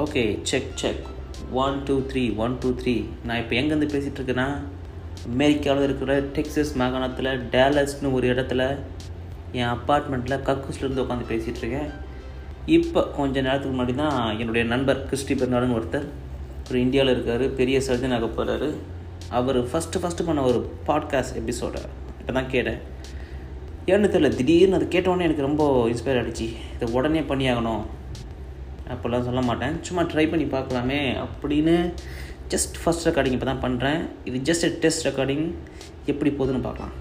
Okay check check one two three one two three நான் இப்போ எங்கேருந்து பேசிகிட்டு இருக்கேன்னா அமெரிக்காவில் இருக்கிற டெக்ஸஸ் மாகாணத்தில் டேலஸ்னு ஒரு இடத்துல என் அப்பார்ட்மெண்ட்டில் கக்கூஸ்லேருந்து உட்காந்து பேசிகிட்ருக்கேன் இப்போ கொஞ்ச நேரத்துக்கு முன்னாடி தான் என்னுடைய நண்பர் கிறிஸ்டி பெர்னாடுன்னு ஒருத்தர் ஒரு இந்தியாவில் இருக்கார் பெரிய சர்ஜன் ஆக போகிறாரு அவர் ஃபஸ்ட்டு ஃபஸ்ட்டு பண்ண ஒரு பாட்காஸ்ட் எபிசோடை இப்போ தான் கேட்டேன். ஏன்னு தெரியல திடீர்னு அதை கேட்டோடனே எனக்கு ரொம்ப இன்ஸ்பயர் ஆகிடுச்சு இதை உடனே பண்ணியாகணும். அப்போல்லாம் சொல்ல மாட்டேன். சும்மா ட்ரை பண்ணி பார்க்கலாமே அப்படின்னு ஜஸ்ட் ஃபஸ்ட் ரெக்கார்டிங் இப்போ தான் பண்ணுறேன் இது ஜஸ்ட் டெஸ்ட் ரெக்கார்டிங் எப்படி போகுதுன்னு பார்க்கலாம்.